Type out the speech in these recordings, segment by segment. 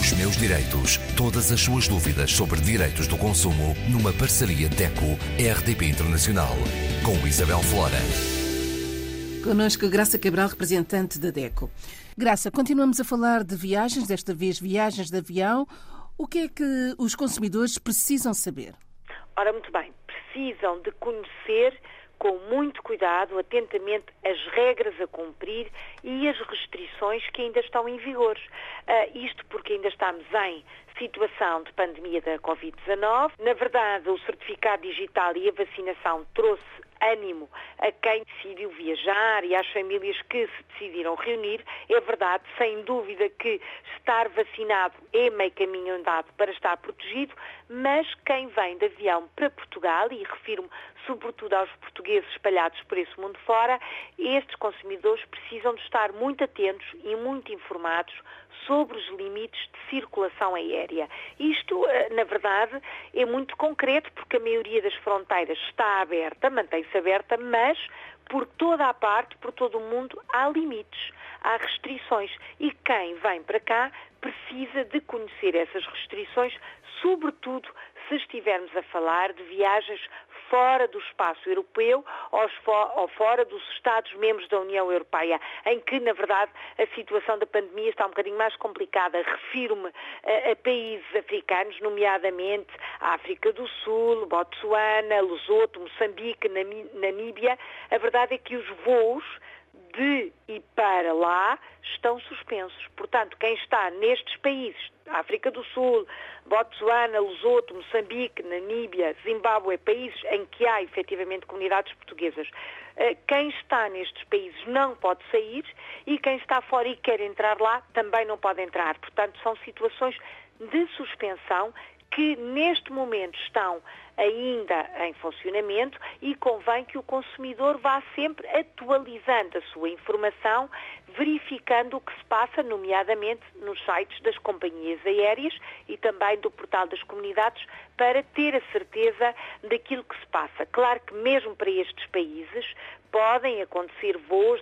Os meus direitos. Todas as suas dúvidas sobre direitos do consumo numa parceria DECO-RDP Internacional. Com Isabel Flora. Conosco Graça Cabral, representante da DECO. Graça, continuamos a falar de viagens, desta vez viagens de avião. O que é que os consumidores precisam saber? Ora, muito bem, precisam de conhecer com muito cuidado, atentamente, as regras a cumprir e as restrições que ainda estão em vigor. Uh, isto porque ainda estamos em situação de pandemia da Covid-19. Na verdade, o certificado digital e a vacinação trouxe ânimo a quem decidiu viajar e às famílias que se decidiram reunir. É verdade, sem dúvida, que estar vacinado é meio caminho andado para estar protegido, mas quem vem de avião para Portugal, e refiro-me sobretudo aos portugueses espalhados por esse mundo fora, estes consumidores precisam de estar muito atentos e muito informados sobre os limites de circulação aérea. Isto, eh, na verdade, é muito concreto porque a maioria das fronteiras está aberta, mantém-se aberta, mas por toda a parte, por todo o mundo, há limites, há restrições e quem vem para cá precisa de conhecer essas restrições, sobretudo se estivermos a falar de viagens fora do espaço europeu ou fora dos Estados-membros da União Europeia, em que, na verdade, a situação da pandemia está um bocadinho mais complicada. Refiro-me a, a, países africanos, nomeadamente a África do Sul, Botsuana, Lesoto, Moçambique, Namíbia. A verdade é que os voos de e para lá estão suspensos. Portanto, quem está nestes países, África do Sul, Botsuana, Lesoto, Moçambique, Namíbia, Zimbábue, países em que há efetivamente comunidades portuguesas, eh, quem está nestes países não pode sair e quem está fora e quer entrar lá também não pode entrar. Portanto, são situações de suspensão que neste momento estão ainda em funcionamento e convém que o consumidor vá sempre atualizando a sua informação, verificando o que se passa, nomeadamente nos sites das companhias aéreas e também do portal das comunidades, para ter a certeza daquilo que se passa. Claro que mesmo para estes países podem acontecer voos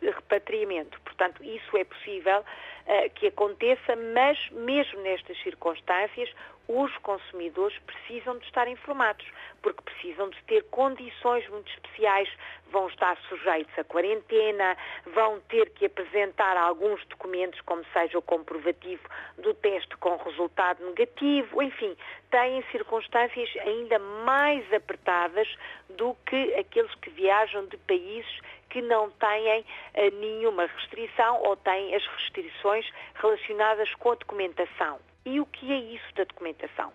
de repatriamento, portanto, isso é possível uh, que aconteça, mas mesmo nestas circunstâncias, os consumidores precisam de estar informados, porque precisam de ter condições muito especiais, vão estar sujeitos a quarentena, vão ter que apresentar alguns documentos, como seja o comprovativo do teste com resultado negativo, enfim, têm circunstâncias ainda mais apertadas do que aqueles que viajam de países que não têm uh, nenhuma restrição ou têm as restrições relacionadas com a documentação. E o que é isso da documentação?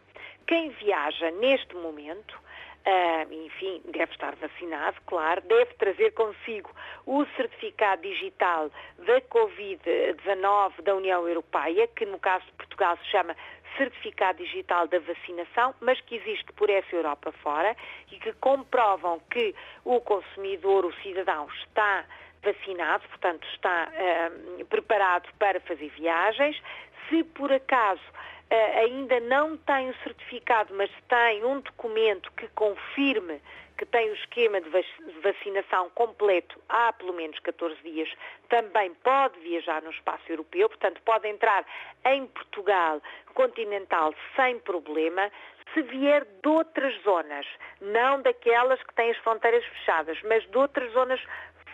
Quem viaja neste momento, uh, enfim, deve estar vacinado, claro, deve trazer consigo o certificado digital da Covid-19 da União Europeia, que no caso de Portugal se chama certificado digital da vacinação, mas que existe por essa Europa fora e que comprovam que o consumidor, o cidadão, está vacinado, portanto está uh, preparado para fazer viagens. Se por acaso ainda não tem o certificado, mas tem um documento que confirme que tem o esquema de vacinação completo há pelo menos 14 dias, também pode viajar no espaço europeu, portanto pode entrar em Portugal continental sem problema. Se vier de outras zonas, não daquelas que têm as fronteiras fechadas, mas de outras zonas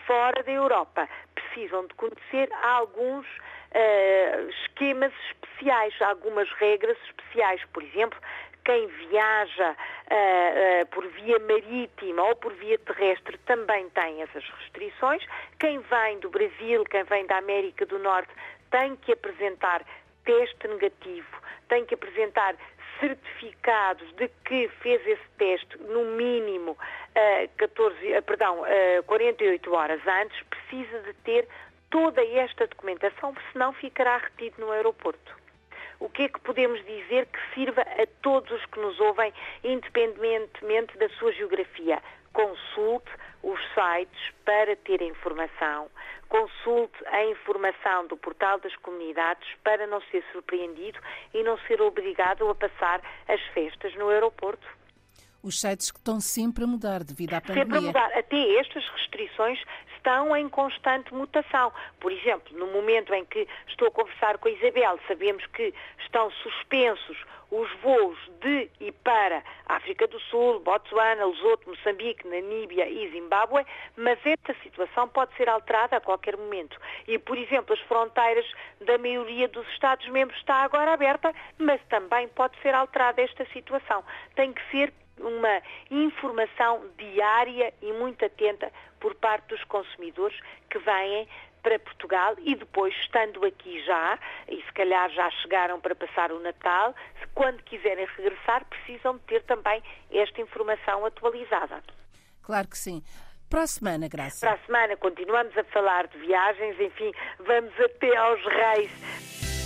fora da Europa, precisam de conhecer alguns uh, esquemas especiais, algumas regras especiais. Por exemplo, quem viaja uh, uh, por via marítima ou por via terrestre também tem essas restrições. Quem vem do Brasil, quem vem da América do Norte, tem que apresentar teste negativo, tem que apresentar certificados de que fez esse teste no mínimo 14, uh, perdão, uh, 48 horas antes, precisa de ter toda esta documentação, senão ficará retido no aeroporto. O que é que podemos dizer que sirva a todos os que nos ouvem, independentemente da sua geografia? Consulte os sites para ter informação. Consulte a informação do portal das comunidades para não ser surpreendido e não ser obrigado a passar as festas no aeroporto. Os sites que estão sempre a mudar devido à pandemia. Sempre a mudar. Até estas restrições estão em constante mutação. Por exemplo, no momento em que estou a conversar com a Isabel, sabemos que estão suspensos os voos de e para África do Sul, Botsuana, Lesoto, Moçambique, Namíbia e Zimbábue, mas esta situação pode ser alterada a qualquer momento. E, por exemplo, as fronteiras da maioria dos Estados-membros está agora aberta, mas também pode ser alterada esta situação. Tem que ser uma informação diária e muito atenta por parte dos consumidores que vêm para Portugal e depois, estando aqui já, e se calhar já chegaram para passar o Natal, quando quiserem regressar, precisam de ter também esta informação atualizada. Claro que sim. Para a semana, Graça. Para a semana continuamos a falar de viagens, enfim, vamos até aos reis.